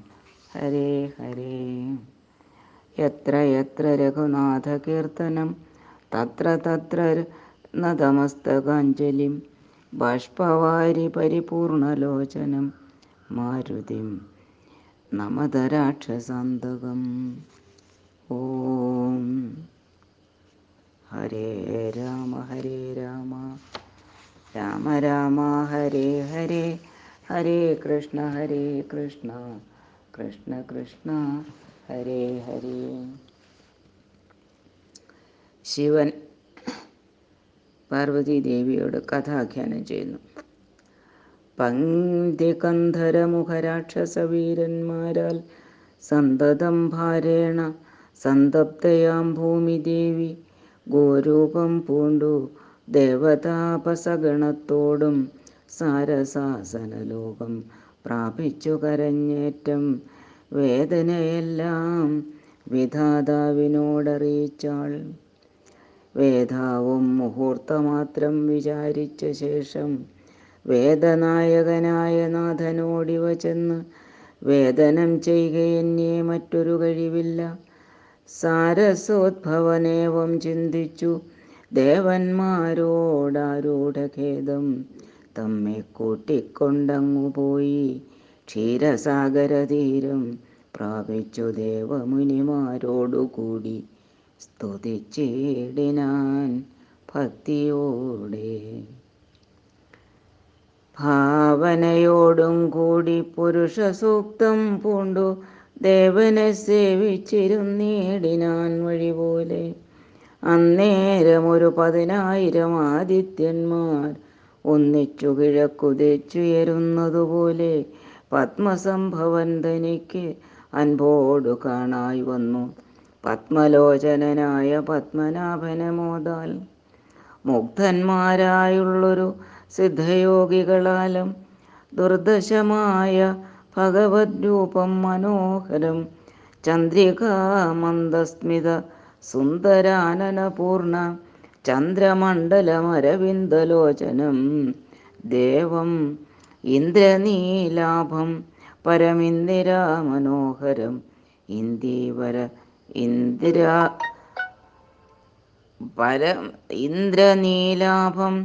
A: ഹരേ ഹരേ. യത്ര യത്ര രഘുനാഥകീർത്തനം തത്ര തത്ര നതമസ്തകാഞ്ജലിം ബാഷ്പവാരി പരിപൂർണലോചനം മാരുതിം നമത രാക്ഷസാന്തകം ഓം. ഹരേ രാമ ഹരേ രാമ. രാമ രാമ ഹരേ ഹരേ. ഹരേ കൃഷ്ണ ഹരേ കൃഷ്ണ. കൃഷ്ണ കൃഷ്ണ ഹരേ ഹരേ. ശിവൻ പാർവതി ദേവിയോട് കഥാഖ്യാനം ചെയ്യുന്നു. പങ്ക്തികന്ധരമുഖരാക്ഷസവീരന്മാരാൽ സന്തതം ഭാരേണ സന്തപ്തയാം ഭൂമിദേവി ഗോരൂപം പൂണ്ടു ദേവതാപസഗണത്തോടും സാരസാസനലോകം പ്രാപിച്ചു കരഞ്ഞേറ്റം വേദനയെല്ലാം വിധാതാവിനോടറിയിച്ചാൾ. വേദാവും മുഹൂർത്തമാത്രം വിചാരിച്ച ശേഷം വേദനായകനായ നാഥനോടിവ ചെന്ന് വേദനം ചെയ്യുകയെന്നേ മറ്റൊരു കഴിവില്ല. സാരസോദ്ഭവനേവം ചിന്തിച്ചു ദേവന്മാരോടാരൂഢഖേദം തമ്മെ കൂട്ടിക്കൊണ്ടങ്ങു പോയി. ക്ഷീരസാഗരതീരം പ്രാപിച്ചു ദേവമുനിമാരോടുകൂടി. സ്തുതിച്ചിടിനാൻ ഭക്തിയോടെ. ഭാവനയോടും കൂടി പുരുഷ സൂക്തം പൂണ്ടു. ദേവനെ സേവിച്ചിരുന്നേടിനാൻ വഴി പോലെ അന്നേരം ഒരു പതിനായിരം ആദിത്യന്മാർ ഒന്നിച്ചു കിഴക്കുതിച്ചുയരുന്നതുപോലെ പത്മസംഭവൻ തനിക്ക് അൻപോടു കാണായി വന്നു. പത്മലോചനനായ പത്മനാഭനെ മോദാൽ മുഗ്ധന്മാരായുള്ളൊരു സിദ്ധയോഗികളാലും ദുർദശമായ ഭഗവത് രൂപം മനോഹരം ചന്ദ്രികാമന്ദസ്മിത സുന്ദരാനനപൂർണ ചന്ദ്രമണ്ഡലമരവിന്ദലോചനം. ദേവം ഇന്ദ്രനീലാഭം പരമിന്ദിരാമനോഹരം ഇന്ദീവര ഇന്ദ്ര പര ഇന്ദ്രനീലാഭം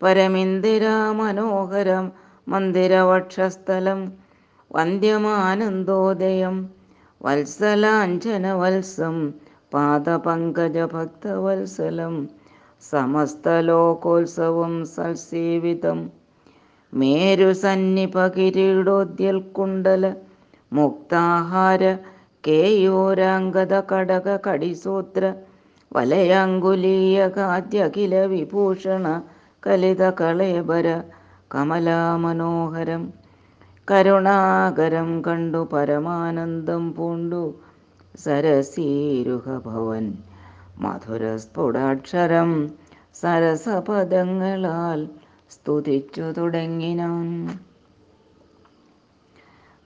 A: പരമിന്ദിര മനോഹരം മന്ദിരവക്ഷസ്ഥലം വന്ദ്യമാനന്ദോദയം വത്സലാഞ്ജനവത്സം പാദപങ്കജഭക്തവത്സലം സമസ്തലോകോത്സവം സൽസേവിതം കുണ്ടല മുക്താഹാര കേയൂരാംഗത കടക കടിസൂത്ര വലയാങ്കുലീയ കാത്യഖില വിഭൂഷണ കലിത കളേബര കമലാമനോഹരം കരുണാകരം കണ്ടു പരമാനന്ദം പൂണ്ടു സരസീരുഹഭവൻ മധുരസ്ഫുടാക്ഷരം സരസപദങ്ങളാൽ സ്തുതിച്ചു തുടങ്ങിനാൻ.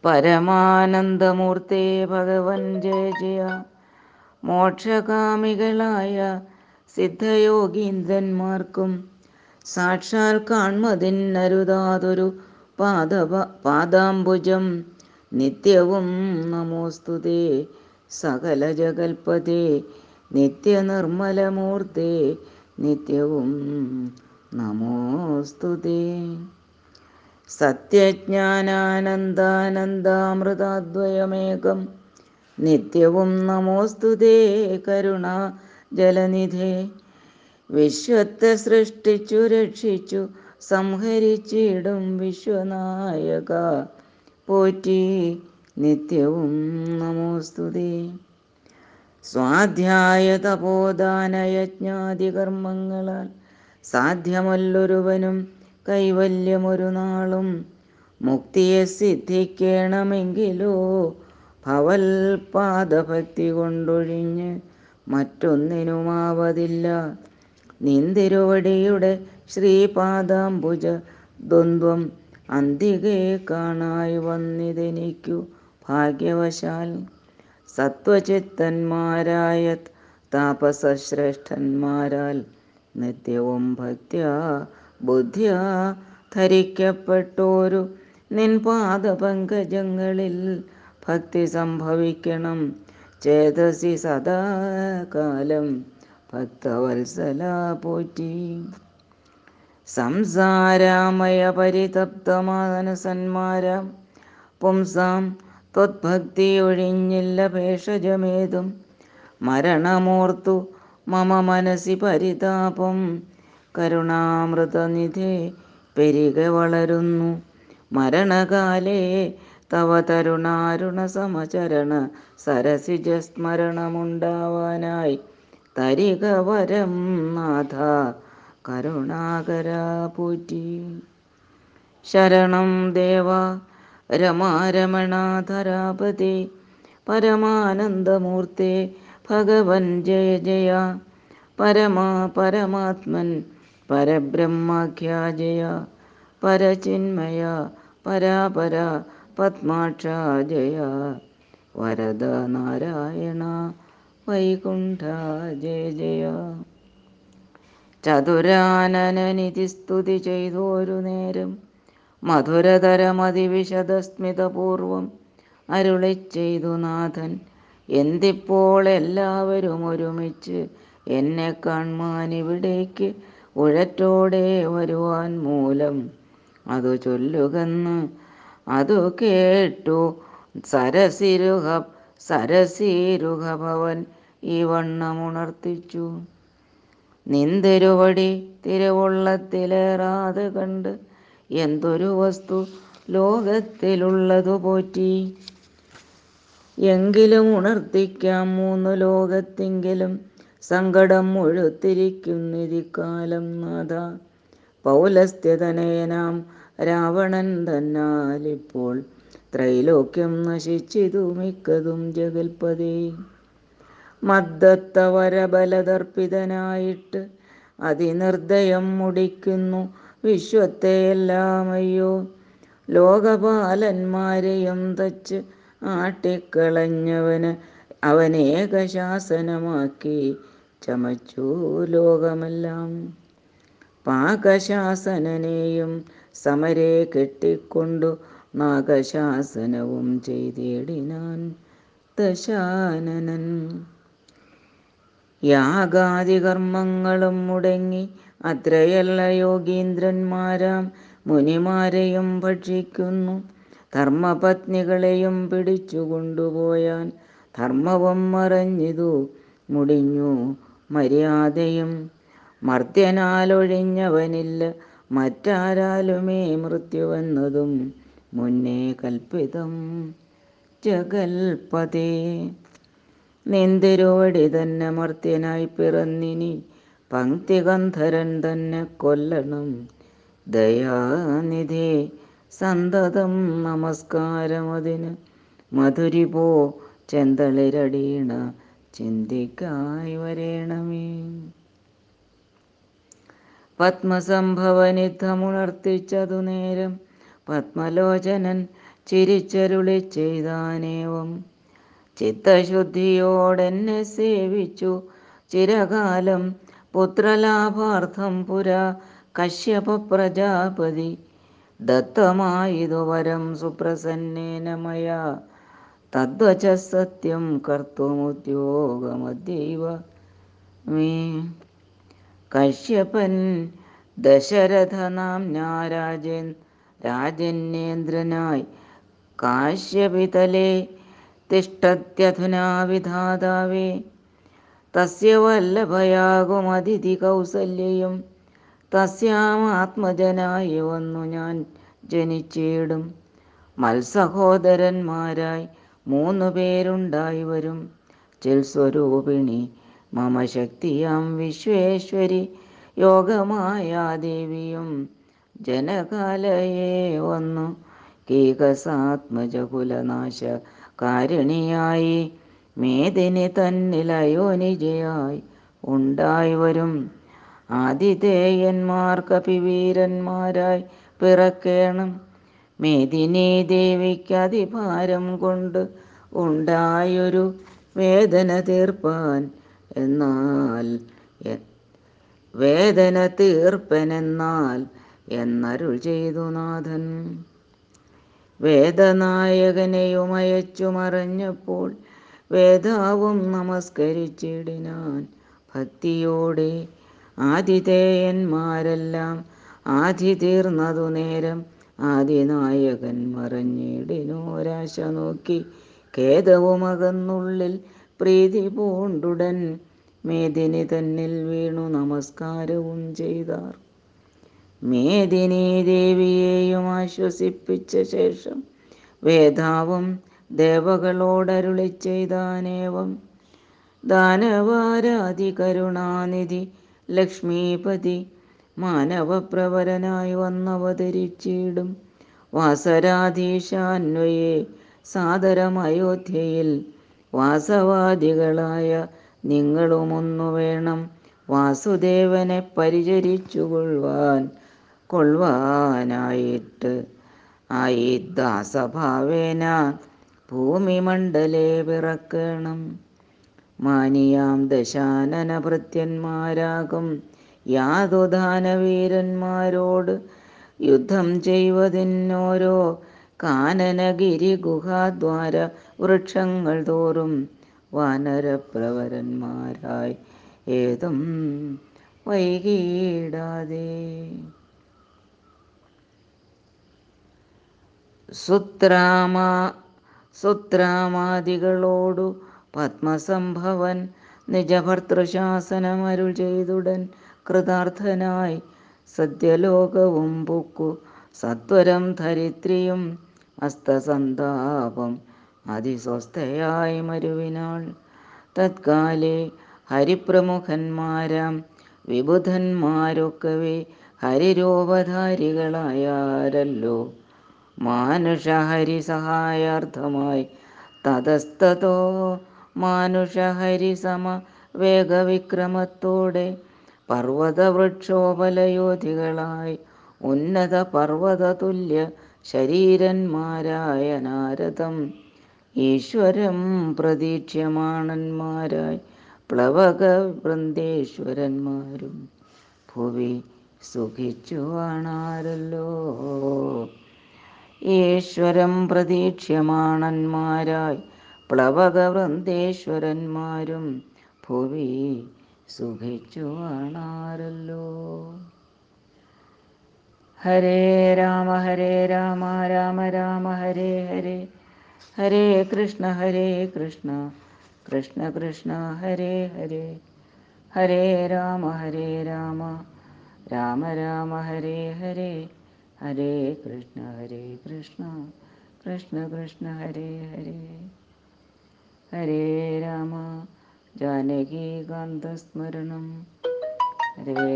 A: പരമാനന്ദമൂർത്തേ ഭഗവൻ ജയ ജയ. മോക്ഷകാമികളായ സിദ്ധയോഗീന്ദ്രന്മാർക്കും സാക്ഷാൽ കാൺമതിന്നരുതാതൊരു പാദപ പാദാംബുജം. നിത്യവും നമോസ്തുതേ സകല ജഗൽപതേ. നിത്യനിർമ്മലമൂർത്തേ. നിത്യവും നമോസ്തുതേ സത്യജ്ഞാനാനന്ദാനന്ദാമൃതാദ്വയമേകം. നിത്യവും നമോസ്തുതേ കരുണ ജലനിധേ. വിശ്വത്തെ സൃഷ്ടിച്ചു രക്ഷിച്ചു സംഹരിച്ചിടും വിശ്വനായക. പോറ്റി നിത്യവും നമോസ്തുതേ സ്വാധ്യായ തപോദാനയജ്ഞാതി കർമ്മങ്ങളാൽ സാധ്യമല്ലൊരുവനും കൈവല്യമൊരു നാളും മുക്തിയെ സിദ്ധിക്കണമെങ്കിലോ ഭവൽ പാദഭക്തി കൊണ്ടൊഴിഞ്ഞ് മറ്റൊന്നിനുമാവതില്ല. നിന്തിരുവടിയുടെ ശ്രീപാദാംബുജ ദ്വന്ദ്വം അന്തികെ കാണായി വന്നിതെനിക്കു ഭാഗ്യവശാൽ. സത്വചിത്തന്മാരായ താപസശ്രേഷ്ഠന്മാരാൽ നിത്യവും ഭക്ത്യ ബുദ്ധ്യ ധരിക്കപ്പെട്ടോരു നിൻ പങ്കജങ്ങളിൽ ഭക്തി സംഭവിക്കണം. ചേതസി സദാകാലം ഭക്തവത്സല പോറ്റി. സംസാരാമയ പരിതപ്തമാനസന്മാരാം പുംസാം ത്വത്ഭക്തി ഒഴിഞ്ഞില്ല ഭേഷജമേതും. മരണമോർത്തു മമ മനസി പരിതാപം കരുണാമൃതനിധേ പെരുക വളരുന്നു. മരണകാലേ തവ തരുണാരുണ സമചരണ സരസിജ സ്മരണമുണ്ടാവാനായി തരിക വരം നാഥ കരുണാകര പൂറ്റി. ശരണം ദേവ രമാരമണാധരാപതി. പരമാനന്ദമൂർത്തേ ഭഗവൻ ജയ ജയ. പരമാ പരമാത്മൻ പരബ്രഹ്മാഖ്യാ ജയ പരചിന്മയ പരാപര പത്മാക്ഷാജയ വരദ നാരായണ വൈകുണ്ഠ ജയ ജയ. ചതുരാനനനിധി സ്തുതി ചെയ്തോരു നേരം മധുരതരമതിവിശദസ്മിതപൂർവം അരുളി ചെയ്തു നാഥൻ. എന്തിപ്പോൾ എല്ലാവരും ഒരുമിച്ച് എന്നെ കാൺമാൻ ഇവിടേക്ക് ഉഴറ്റോടെ വരുവാൻ മൂലം അതു ചൊല്ലുകന്ന് അതു കേട്ടു. സരസിരുഹ ഭവൻ ഈ വണ്ണമുണർത്തിച്ചു നിന്തിരുവടി തിരുവുള്ളത്തിലേറാതെ കണ്ട് എന്തൊരു വസ്തു ലോകത്തിലുള്ളതു പോറ്റി. എങ്കിലും ഉണർത്തിക്കാം മൂന്നു ലോകത്തെങ്കിലും സങ്കടം മുഴുത്തിരിക്കുന്നിരിക്കാലം നാഥ. പൗലസ്ത്യതനയനാം രാവണൻ തന്നാലിപ്പോൾ ത്രൈലോക്യം നശിച്ചിതു മിക്കതും ജഗൽപതി. മദ്ദത്തവരബലതർപ്പിതനായിട്ട് അതിനിർദ്ദയം മുടിക്കുന്നു വിശ്വത്തെയെല്ലാം അയ്യോ ലോകപാലന്മാരെയും തച്ച് ആട്ടിക്കളഞ്ഞവന് അവനേക ശാസനമാക്കി ചമച്ചു ലോകമെല്ലാം. പാകശാസനനെയും സമരെ കെട്ടിക്കൊണ്ടു നാഗശാസനവും ചെയ്തിടിനാൻ ദശാനനൻ. യാഗാദി കർമ്മങ്ങളും മുടങ്ങി അത്രയല്ല യോഗീന്ദ്രന്മാരാം മുനിമാരെയും ഭക്ഷിക്കുന്നു. ധർമ്മപത്നികളെയും പിടിച്ചു കൊണ്ടുപോയാൻ ധർമ്മവും മറഞ്ഞിതു മുടിഞ്ഞു മര്യാദയും മർദ്ദനാലൊഴിഞ്ഞവനില്ല മറ്റാരാലുമേ മൃത്യുവെന്നതും മുന്നേ കൽപ്പിതം ജഗൽപതേ. നിന്തിരുവടി തന്നെ മർത്യനായി പിറന്നിനി പങ്ക്തികന്ധരൻ തന്നെ കൊല്ലണം. ദയാനിധേ സന്തതം നമസ്കാരമതിന് മധുരിപോ ചെന്തളിരടീണ ചിന്തിക്കായി വരേണമേ. പത്മസംഭവനിധമുണർത്തിച്ചതു നേരം പത്മലോചനൻ ചിരിച്ചരുളി ചെയ്താനേവം. ചിത്തശുദ്ധിയോടെന്നെ സേവിച്ചു. ചിരകാലം പുത്രലാഭാർത്ഥം പുരാ കശ്യപ പ്രജാപതി ദത്തമായതു വരം സുപ്രസന്നേന മയാ തദ്വച സത്യം കർത്തുമുദ്യോഗമദ്യൈവ മേ. കശ്യപൻ ദശരഥനാംനാ രാജൻ രാജന്യേന്ദ്രനായി കാശ്യപിതലേ തിഷ്ടത്യധുനാ വിധാതാവേ തസ്യ വല്ലഭയാകുമതിഥി കൗസല്യയും തസ്യാമാത്മജനായി വന്നു ഞാൻ ജനിച്ചിടും മത്സഹോദരന്മാരായി മൂന്നു പേരുണ്ടായി വരും. ചിൽസ്വരൂപിണി മമ ശക്തിയാം വിശ്വേശ്വരി യോഗമായ ദേവിയും ജനകാലയേ വന്നു. കീകസാത്മജകുലനാശ കാരിണിയായി മേദിനി തന്നിലയോനിജയായി ഉണ്ടായി വരും. ആതിഥേയന്മാർ കപിവീരന്മാരായി പിറക്കേണം. മേദിനി ദേവിക്ക് അതിഭാരം കൊണ്ട് ഉണ്ടായൊരു വേദന തീർപ്പാൻ എന്നാൽ വേദന തീർപ്പനെന്നാൽ എന്നരുൾ ചെയ്തു നാഥൻ. വേദനായകനെയും അയച്ചു മറഞ്ഞപ്പോൾ വേദാവും നമസ്കരിച്ചിടിനാൻ. ഭക്തിയോടെ ആതിഥേയന്മാരെല്ലാം ആധി തീർന്നതു നേരം ആദിനായകൻ മറഞ്ഞിടിനോരാശ നോക്കി ഖേദവുമകന്നുള്ളിൽ പ്രീതി പൂണ്ടുടൻ മേദിനി തന്നിൽ വീണു നമസ്കാരവും ചെയ്താർ. മേദിനി ദേവിയെയും ആശ്വസിപ്പിച്ച ശേഷം വേദാവും ദേവകളോടരുളി ചെയ്താനേവം. ദാനവാരാധി കരുണാനിധി ലക്ഷ്മീപതി മാനവപ്രവരനായി വന്നവതരിച്ചിടും. വാസരാധീശാന്വയെ സാദരം അയോധ്യയിൽ വാസവാദികളായ നിങ്ങളുമൊന്നു വേണം വാസുദേവനെ പരിചരിച്ചു കൊള്ളുവാൻ കൊള്ളുവാനായിട്ട്. ആയി ദാസഭാവേന ഭൂമിമണ്ഡലേ പിറക്കണം. മാനിയാം ദശാനന ഭൃത്യന്മാരാകും യാതുദാനവീരന്മാരോട് യുദ്ധം ചെയ്വതിനോരോ കാനനഗിരി ഗുഹാദ്വാര വൃക്ഷങ്ങൾ തോറും വാനരപ്രവരന്മാരായി ഏതും വൈകിടാതെ സുത്രാമ സുത്രാമാദികളോടു പത്മസംഭവൻ നിജഭർത്തൃശാസനമരുൾ ചെയ്തുടൻ കൃതാർത്ഥനായി സത്യലോകവും പൊക്കു. സത്വരം ധരിത്രിയും അസ്തസന്താപം അതിസ്വസ്ഥയായി മരുവിനാൾ. തത്കാലേ ഹരിപ്രമുഖന്മാരാം വിബുധന്മാരൊക്കവേ ഹരിരൂപധാരികളായാരല്ലോ മാനുഷഹരി സഹായാർത്ഥമായി തതസ്തോ മാനുഷഹരി സമ വേഗവിക്രമത്തോടെ പർവതവൃക്ഷോപലയോധികളായി ഉന്നത പർവതതുല്യ ശരീരന്മാരായ നാരദം. ഈശ്വരം പ്രതീക്ഷ്യമാണന്മാരായി പ്ലവക വൃന്ദേശ്വരന്മാരും ഭുവി സുഖിച്ചു കാണാരല്ലോ ഈശ്വരം പ്രതീക്ഷ്യമാണന്മാരായി പ്ലവക വൃന്ദേശ്വരന്മാരും ഭുവി സുഖിച്ചു കാണാറല്ലോ ഹരേ രാമ ഹരേ രാമ രാമ രാമ ഹരേ ഹരേ ഹരേ കൃഷ്ണ ഹരേ കൃഷ്ണ കൃഷ്ണ കൃഷ്ണ ഹരേ ഹരേ ഹരേ രാമ ഹരേ രാമ രാമ രാമ ഹരേ ഹരേ ഹരേ കൃഷ്ണ ഹരേ കൃഷ്ണ കൃഷ്ണ കൃഷ്ണ ഹരേ ഹരേ ഹരേ രാമ ജാനകീകാന്തസ്മരണം ഹരേ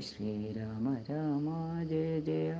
A: ശ്രീരാമ രാമ ജയ ജയ.